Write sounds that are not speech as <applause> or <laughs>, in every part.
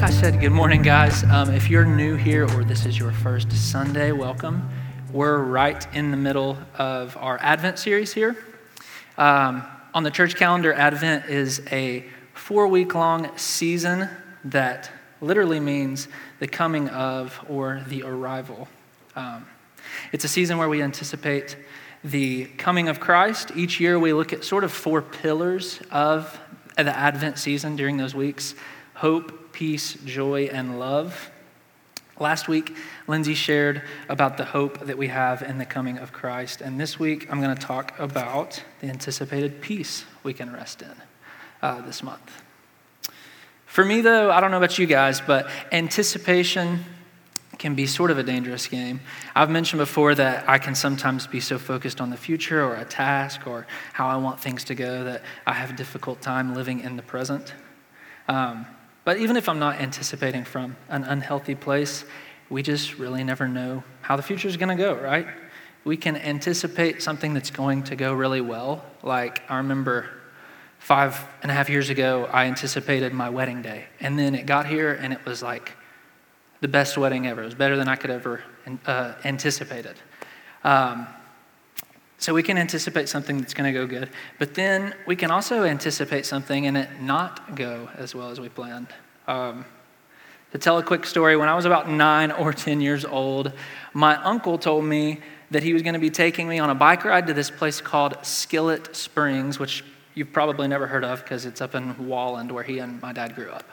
Like I said, good morning, guys. Um, if you're new here or this is your first Sunday, welcome. We're right in the middle of our Advent series here. Um, on the church calendar, Advent is a four week long season that literally means the coming of or the arrival. Um, it's a season where we anticipate the coming of Christ. Each year we look at sort of four pillars of the Advent season during those weeks hope, peace, joy, and love. Last week, Lindsay shared about the hope that we have in the coming of Christ. And this week, I'm going to talk about the anticipated peace we can rest in uh, this month. For me, though, I don't know about you guys, but anticipation can be sort of a dangerous game. I've mentioned before that I can sometimes be so focused on the future or a task or how I want things to go that I have a difficult time living in the present. Um, but even if I'm not anticipating from an unhealthy place, we just really never know how the future is going to go, right? We can anticipate something that's going to go really well. Like, I remember five and a half years ago, I anticipated my wedding day. And then it got here and it was like the best wedding ever. It was better than I could ever uh, anticipate it. Um, so we can anticipate something that's going to go good, but then we can also anticipate something and it not go as well as we planned. Um, to tell a quick story, when I was about nine or 10 years old, my uncle told me that he was going to be taking me on a bike ride to this place called Skillet Springs, which you've probably never heard of because it's up in Walland where he and my dad grew up.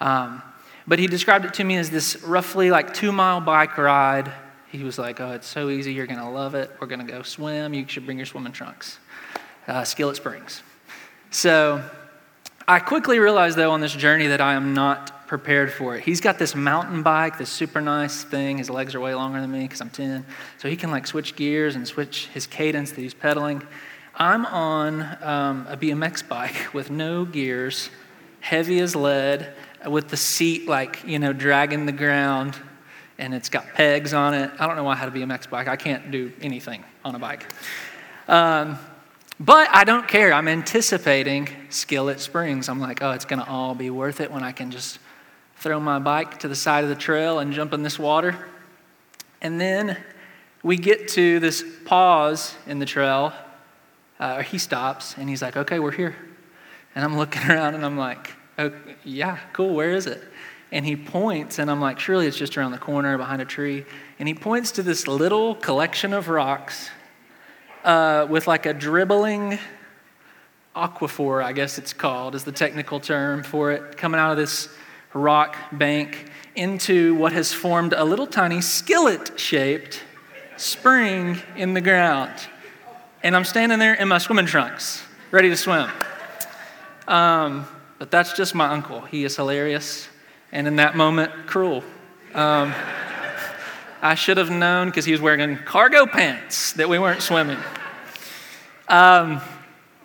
Um, but he described it to me as this roughly like two mile bike ride. He was like, Oh, it's so easy. You're going to love it. We're going to go swim. You should bring your swimming trunks. Uh, Skillet Springs. So I quickly realized, though, on this journey that I am not prepared for it. He's got this mountain bike, this super nice thing. His legs are way longer than me because I'm 10. So he can like switch gears and switch his cadence that he's pedaling. I'm on um, a BMX bike <laughs> with no gears, heavy as lead, with the seat like, you know, dragging the ground and it's got pegs on it. I don't know why I had a BMX bike. I can't do anything on a bike. Um, but I don't care. I'm anticipating Skillet Springs. I'm like, oh, it's going to all be worth it when I can just throw my bike to the side of the trail and jump in this water. And then we get to this pause in the trail. Uh, he stops and he's like, okay, we're here. And I'm looking <laughs> around and I'm like, oh, yeah, cool, where is it? And he points, and I'm like, surely it's just around the corner behind a tree. And he points to this little collection of rocks uh, with like a dribbling aquifer, I guess it's called, is the technical term for it, coming out of this rock bank into what has formed a little tiny skillet shaped spring in the ground. And I'm standing there in my swimming trunks, ready to swim. Um, but that's just my uncle. He is hilarious, and in that moment, cruel. Um, I should have known because he was wearing cargo pants that we weren't swimming. Um,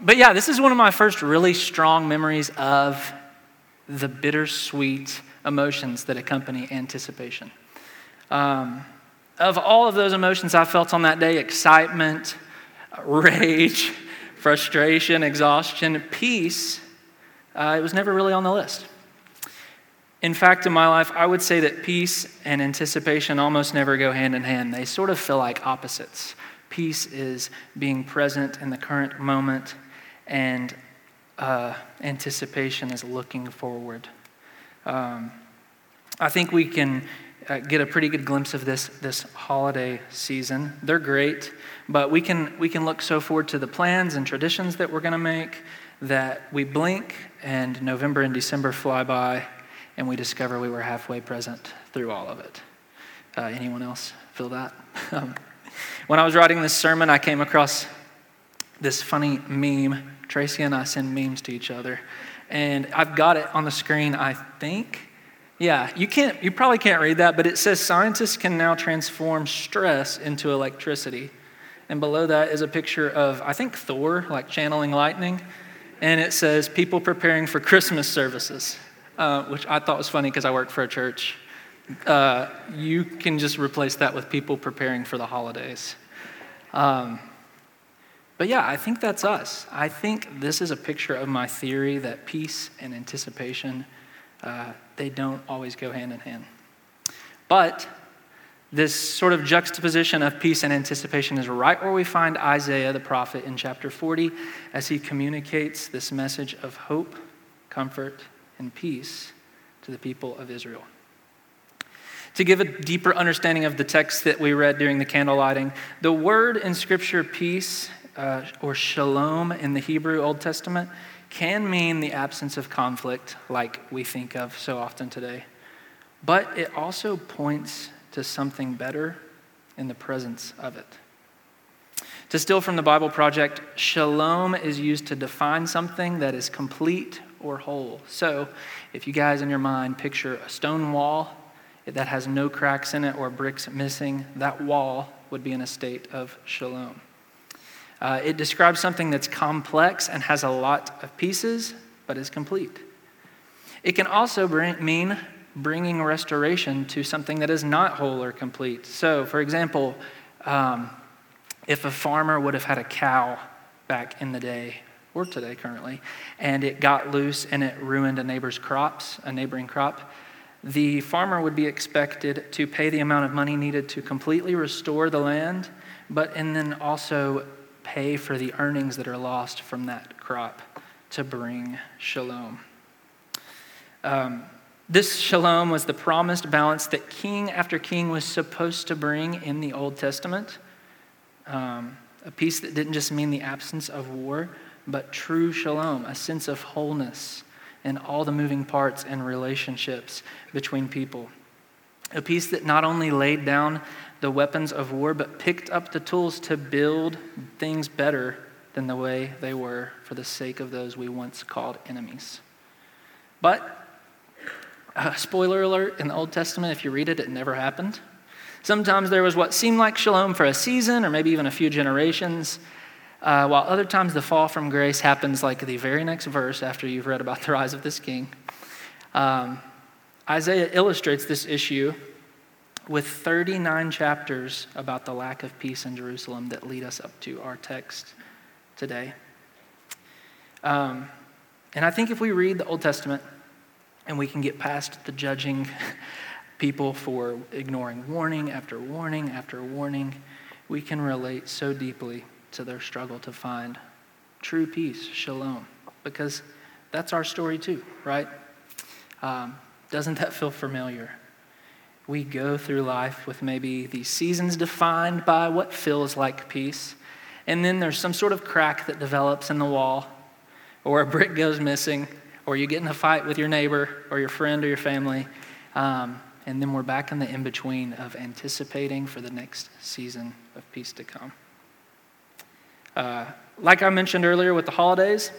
but yeah, this is one of my first really strong memories of the bittersweet emotions that accompany anticipation. Um, of all of those emotions I felt on that day excitement, rage, frustration, exhaustion, peace uh, it was never really on the list. In fact, in my life, I would say that peace and anticipation almost never go hand in hand. They sort of feel like opposites. Peace is being present in the current moment, and uh, anticipation is looking forward. Um, I think we can uh, get a pretty good glimpse of this this holiday season. They're great, but we can we can look so forward to the plans and traditions that we're going to make that we blink and November and December fly by and we discover we were halfway present through all of it. Uh, anyone else feel that? <laughs> Um, when I was writing this sermon, I came across this funny meme. Tracy and I send memes to each other. And I've got it on the screen, I think. Yeah, you can't you probably can't read that, but it says scientists can now transform stress into electricity. And below that is a picture of I think Thor like channeling lightning. And it says people preparing for Christmas services, uh, which I thought was funny because I work for a church. Uh, you can just replace that with people preparing for the holidays. Um, but yeah, I think that's us. I think this is a picture of my theory that peace and anticipation, uh, they don't always go hand in hand. But this sort of juxtaposition of peace and anticipation is right where we find Isaiah the prophet in chapter 40 as he communicates this message of hope, comfort, and peace to the people of Israel. To give a deeper understanding of the text that we read during the candle lighting, the word in Scripture, peace, uh, or shalom in the Hebrew Old Testament, can mean the absence of conflict, like we think of so often today. But it also points to something better in the presence of it. To steal from the Bible Project, shalom is used to define something that is complete or whole. So, if you guys in your mind picture a stone wall that has no cracks in it or bricks missing, that wall would be in a state of shalom. Uh, it describes something that's complex and has a lot of pieces, but is complete. It can also bring, mean bringing restoration to something that is not whole or complete. So, for example, um, if a farmer would have had a cow back in the day, or today currently, and it got loose and it ruined a neighbor's crops, a neighboring crop, the farmer would be expected to pay the amount of money needed to completely restore the land, but and then also pay for the earnings that are lost from that crop to bring shalom. Um, this shalom was the promised balance that king after king was supposed to bring in the Old Testament. Um, a peace that didn't just mean the absence of war, but true shalom, a sense of wholeness in all the moving parts and relationships between people. A peace that not only laid down the weapons of war, but picked up the tools to build things better than the way they were for the sake of those we once called enemies. But uh, spoiler alert in the Old Testament, if you read it, it never happened. Sometimes there was what seemed like shalom for a season or maybe even a few generations, uh, while other times the fall from grace happens like the very next verse after you've read about the <laughs> rise of this king. Um, Isaiah illustrates this issue with 39 chapters about the lack of peace in Jerusalem that lead us up to our text today. Um, and I think if we read the Old Testament, and we can get past the judging <laughs> people for ignoring warning after warning after warning. We can relate so deeply to their struggle to find true peace, shalom, because that's our story too, right? Um, doesn't that feel familiar? We go through life with maybe these seasons defined by what feels like peace, and then there's some sort of crack that develops in the wall, or a brick goes missing, or you get in a fight with your neighbor or your friend or your family. Um, and then we're back in the in between of anticipating for the next season of peace to come. Uh, like I mentioned earlier with the holidays,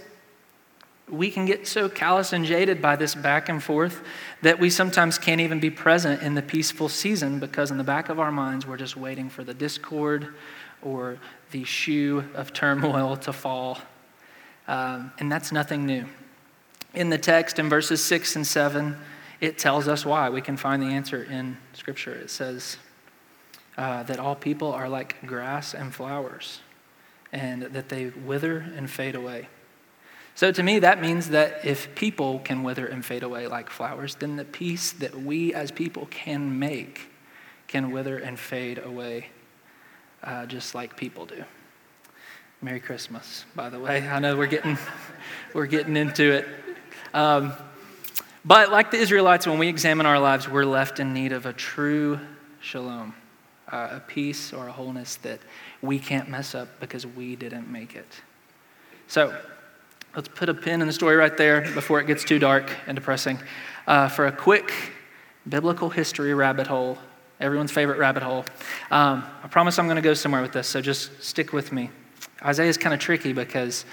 we can get so callous and jaded by this back and forth that we sometimes can't even be present in the peaceful season because in the back of our minds we're just waiting for the discord or the shoe of turmoil to fall. Um, and that's nothing new. In the text, in verses 6 and 7, it tells us why. We can find the answer in Scripture. It says uh, that all people are like grass and flowers, and that they wither and fade away. So, to me, that means that if people can wither and fade away like flowers, then the peace that we as people can make can wither and fade away uh, just like people do. Merry Christmas, by the way. I know we're getting, <laughs> we're getting into it. Um, but like the Israelites, when we examine our lives, we're left in need of a true shalom, uh, a peace or a wholeness that we can't mess up because we didn't make it. So let's put a pin in the story right there before it gets too dark and depressing uh, for a quick biblical history rabbit hole, everyone's favorite rabbit hole. Um, I promise I'm going to go somewhere with this, so just stick with me. Isaiah is kind of tricky because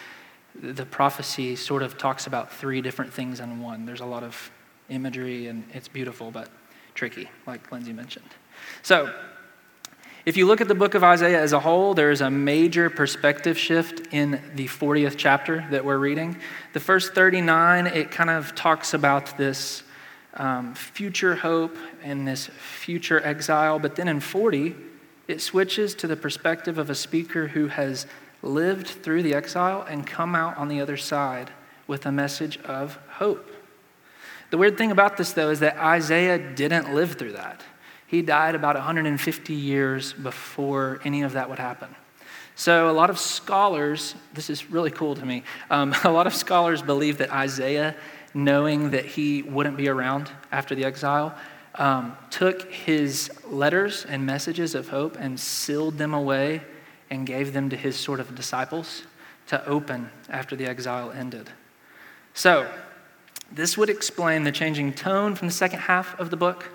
the prophecy sort of talks about three different things in one. There's a lot of imagery and it's beautiful, but tricky, like Lindsay mentioned. So, if you look at the book of Isaiah as a whole, there is a major perspective shift in the 40th chapter that we're reading. The first 39, it kind of talks about this um, future hope and this future exile. But then in 40, it switches to the perspective of a speaker who has lived through the exile and come out on the other side with a message of hope. The weird thing about this, though, is that Isaiah didn't live through that. He died about 150 years before any of that would happen. So, a lot of scholars, this is really cool to me, um, <laughs> a lot of scholars believe that Isaiah, knowing that he wouldn't be around after the exile, um, took his letters and messages of hope and sealed them away and gave them to his sort of disciples to open after the exile ended. So, this would explain the changing tone from the second half of the book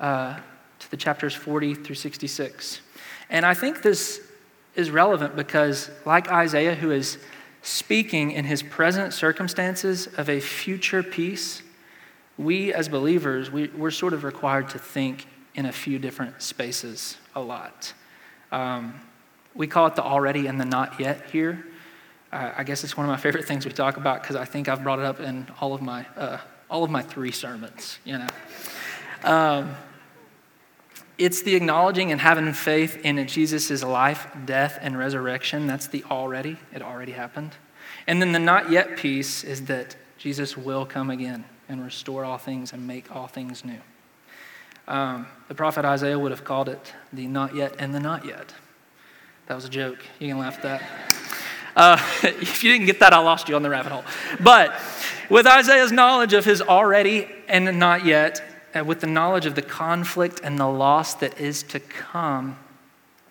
uh, to the chapters 40 through 66. And I think this is relevant because, like Isaiah, who is speaking in his present circumstances of a future peace, we as believers, we, are sort of required to think in a few different spaces a lot. Um, we call it the already and the not yet here. Uh, I guess it's one of my favorite things we talk about because I think I've brought it up in all of my, uh, all of my three sermons, you know. Um, it's the acknowledging and having faith in Jesus' life, death, and resurrection. That's the already. It already happened. And then the not yet piece is that Jesus will come again and restore all things and make all things new. Um, the prophet Isaiah would have called it the not yet and the not yet. That was a joke. You can laugh at that. Uh, <laughs> if you didn't get that, I lost you on the rabbit hole. But with Isaiah's knowledge of his already and not yet, with the knowledge of the conflict and the loss that is to come,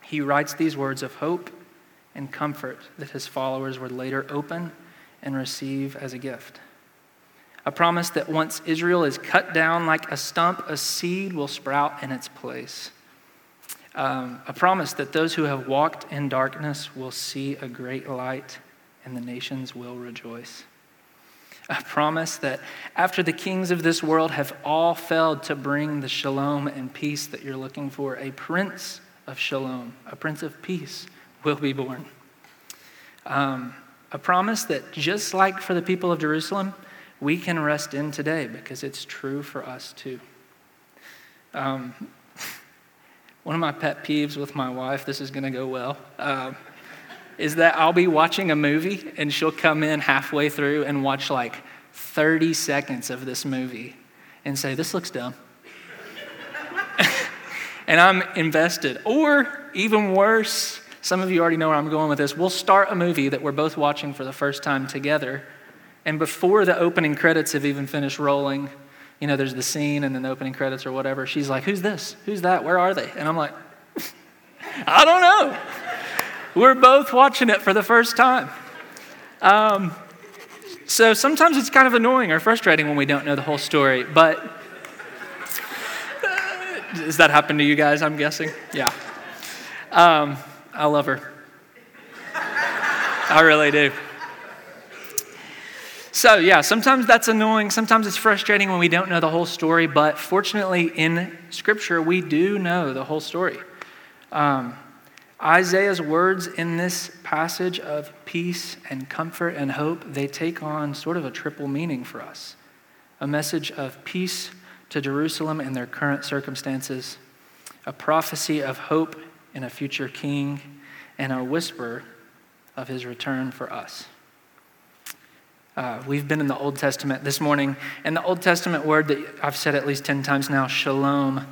he writes these words of hope and comfort that his followers would later open and receive as a gift. A promise that once Israel is cut down like a stump, a seed will sprout in its place. Um, a promise that those who have walked in darkness will see a great light and the nations will rejoice a promise that after the kings of this world have all failed to bring the shalom and peace that you're looking for, a prince of shalom, a prince of peace, will be born. Um, a promise that just like for the people of Jerusalem, we can rest in today because it's true for us too. Um, <laughs> one of my pet peeves with my wife, this is going to go well. Uh, is that I'll be watching a movie and she'll come in halfway through and watch like 30 seconds of this movie and say, This looks dumb. <laughs> and I'm invested. Or even worse, some of you already know where I'm going with this. We'll start a movie that we're both watching for the first time together. And before the opening credits have even finished rolling, you know, there's the scene and then the opening credits or whatever. She's like, Who's this? Who's that? Where are they? And I'm like, <laughs> I don't know. We're both watching it for the first time. Um, so sometimes it's kind of annoying or frustrating when we don't know the whole story, but uh, does that happen to you guys, I'm guessing? Yeah. Um, I love her. I really do. So, yeah, sometimes that's annoying. Sometimes it's frustrating when we don't know the whole story, but fortunately, in Scripture, we do know the whole story. Um, Isaiah's words in this passage of peace and comfort and hope, they take on sort of a triple meaning for us. A message of peace to Jerusalem in their current circumstances, a prophecy of hope in a future king, and a whisper of his return for us. Uh, we've been in the Old Testament this morning, and the Old Testament word that I've said at least 10 times now, shalom,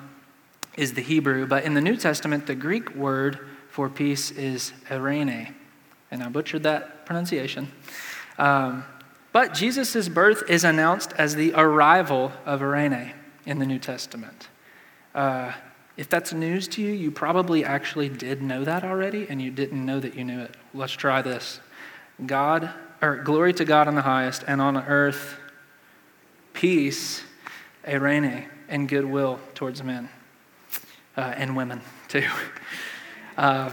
is the Hebrew, but in the New Testament, the Greek word for peace is eirene. And I butchered that pronunciation. Um, but Jesus' birth is announced as the arrival of eirene in the New Testament. Uh, if that's news to you, you probably actually did know that already, and you didn't know that you knew it. Let's try this. God, or glory to God in the highest, and on earth, peace, eirene, and goodwill towards men uh, and women too. <laughs> Uh,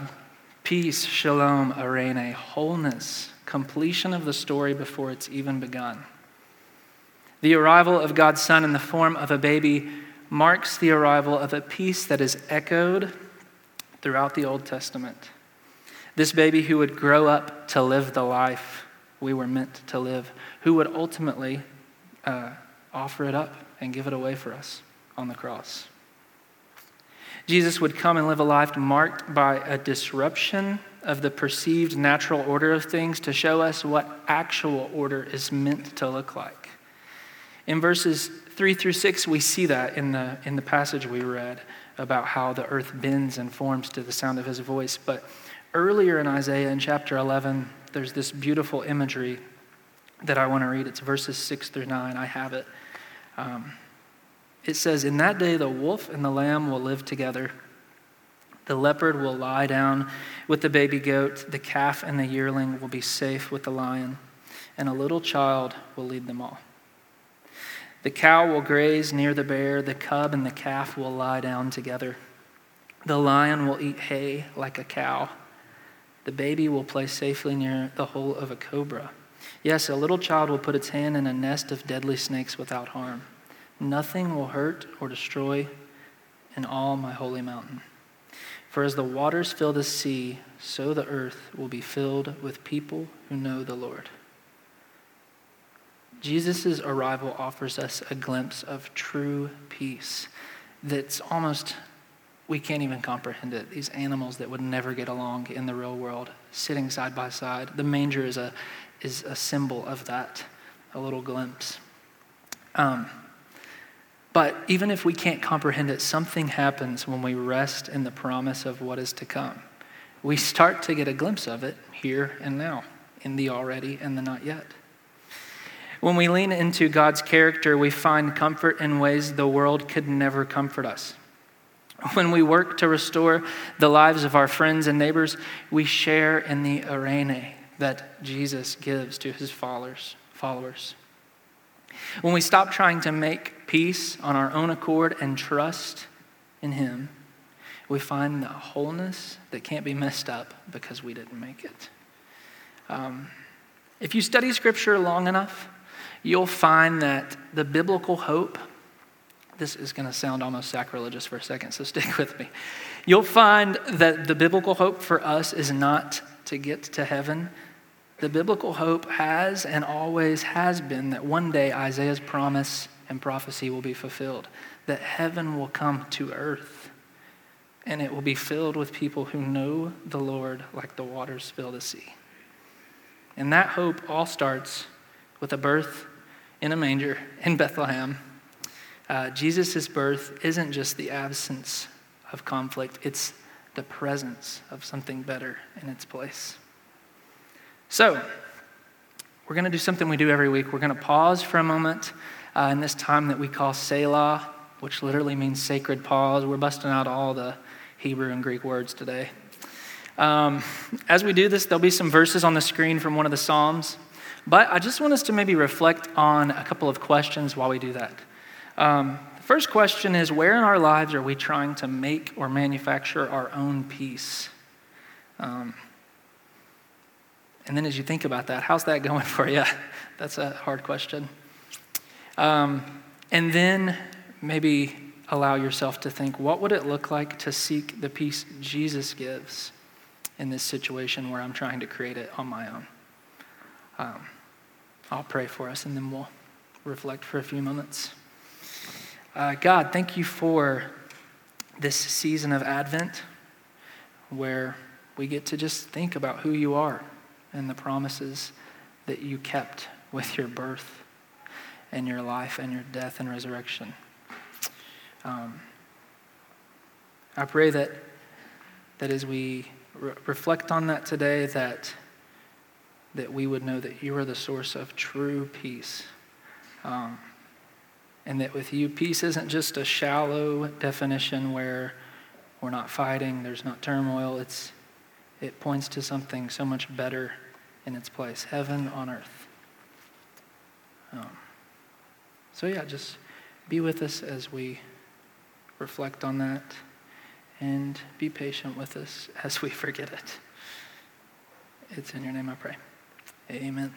peace, shalom, eirene, wholeness, completion of the story before it's even begun. The arrival of God's Son in the form of a baby marks the arrival of a peace that is echoed throughout the Old Testament. This baby who would grow up to live the life we were meant to live, who would ultimately uh, offer it up and give it away for us on the cross. Jesus would come and live a life marked by a disruption of the perceived natural order of things to show us what actual order is meant to look like. In verses 3 through 6, we see that in the, in the passage we read about how the earth bends and forms to the sound of his voice. But earlier in Isaiah, in chapter 11, there's this beautiful imagery that I want to read. It's verses 6 through 9. I have it. Um, it says, In that day the wolf and the lamb will live together. The leopard will lie down with the baby goat. The calf and the yearling will be safe with the lion. And a little child will lead them all. The cow will graze near the bear. The cub and the calf will lie down together. The lion will eat hay like a cow. The baby will play safely near the hole of a cobra. Yes, a little child will put its hand in a nest of deadly snakes without harm. Nothing will hurt or destroy in all my holy mountain. For as the waters fill the sea, so the earth will be filled with people who know the Lord. Jesus' arrival offers us a glimpse of true peace that's almost, we can't even comprehend it. These animals that would never get along in the real world, sitting side by side. The manger is a, is a symbol of that, a little glimpse. Um, but even if we can't comprehend it, something happens when we rest in the promise of what is to come. We start to get a glimpse of it here and now, in the already and the not yet. When we lean into God's character, we find comfort in ways the world could never comfort us. When we work to restore the lives of our friends and neighbors, we share in the eirene that Jesus gives to his followers. followers. When we stop trying to make peace on our own accord and trust in Him, we find the wholeness that can't be messed up because we didn't make it. Um, if you study Scripture long enough, you'll find that the biblical hope, this is going to sound almost sacrilegious for a second, so stick with me. You'll find that the biblical hope for us is not to get to heaven, the biblical hope has and always has been that one day Isaiah's promise and prophecy will be fulfilled, that heaven will come to earth, and it will be filled with people who know the Lord like the waters fill the sea. And that hope all starts with a birth in a manger in Bethlehem. Uh, Jesus' birth isn't just the absence of conflict, it's the presence of something better in its place. So, we're going to do something we do every week. We're going to pause for a moment uh, in this time that we call Selah, which literally means sacred pause. We're busting out all the Hebrew and Greek words today. Um, as we do this, there'll be some verses on the screen from one of the Psalms, but I just want us to maybe reflect on a couple of questions while we do that. Um, the first question is Where in our lives are we trying to make or manufacture our own peace? Um, and then as you think about that, how's that going <laughs> for you? That's a hard question. Um, and then maybe allow yourself to think what would it look like to seek the peace Jesus gives in this situation where I'm trying to create it on my own? Um, I'll pray for us and then we'll reflect for a few moments. Uh, God, thank you for this season of Advent where we get to just think about who you are and the promises that you kept with your birth and your life and your death and resurrection. Um, I pray that, that as we re- reflect on that today, that, that we would know that you are the source of true peace. Um, and that with you, peace isn't just a shallow definition where we're not fighting, there's not turmoil. It's, it points to something so much better in its place heaven on earth. Um, so, yeah, just be with us as we reflect on that and be patient with us <laughs> as we forget it. It's in your name I pray. Amen.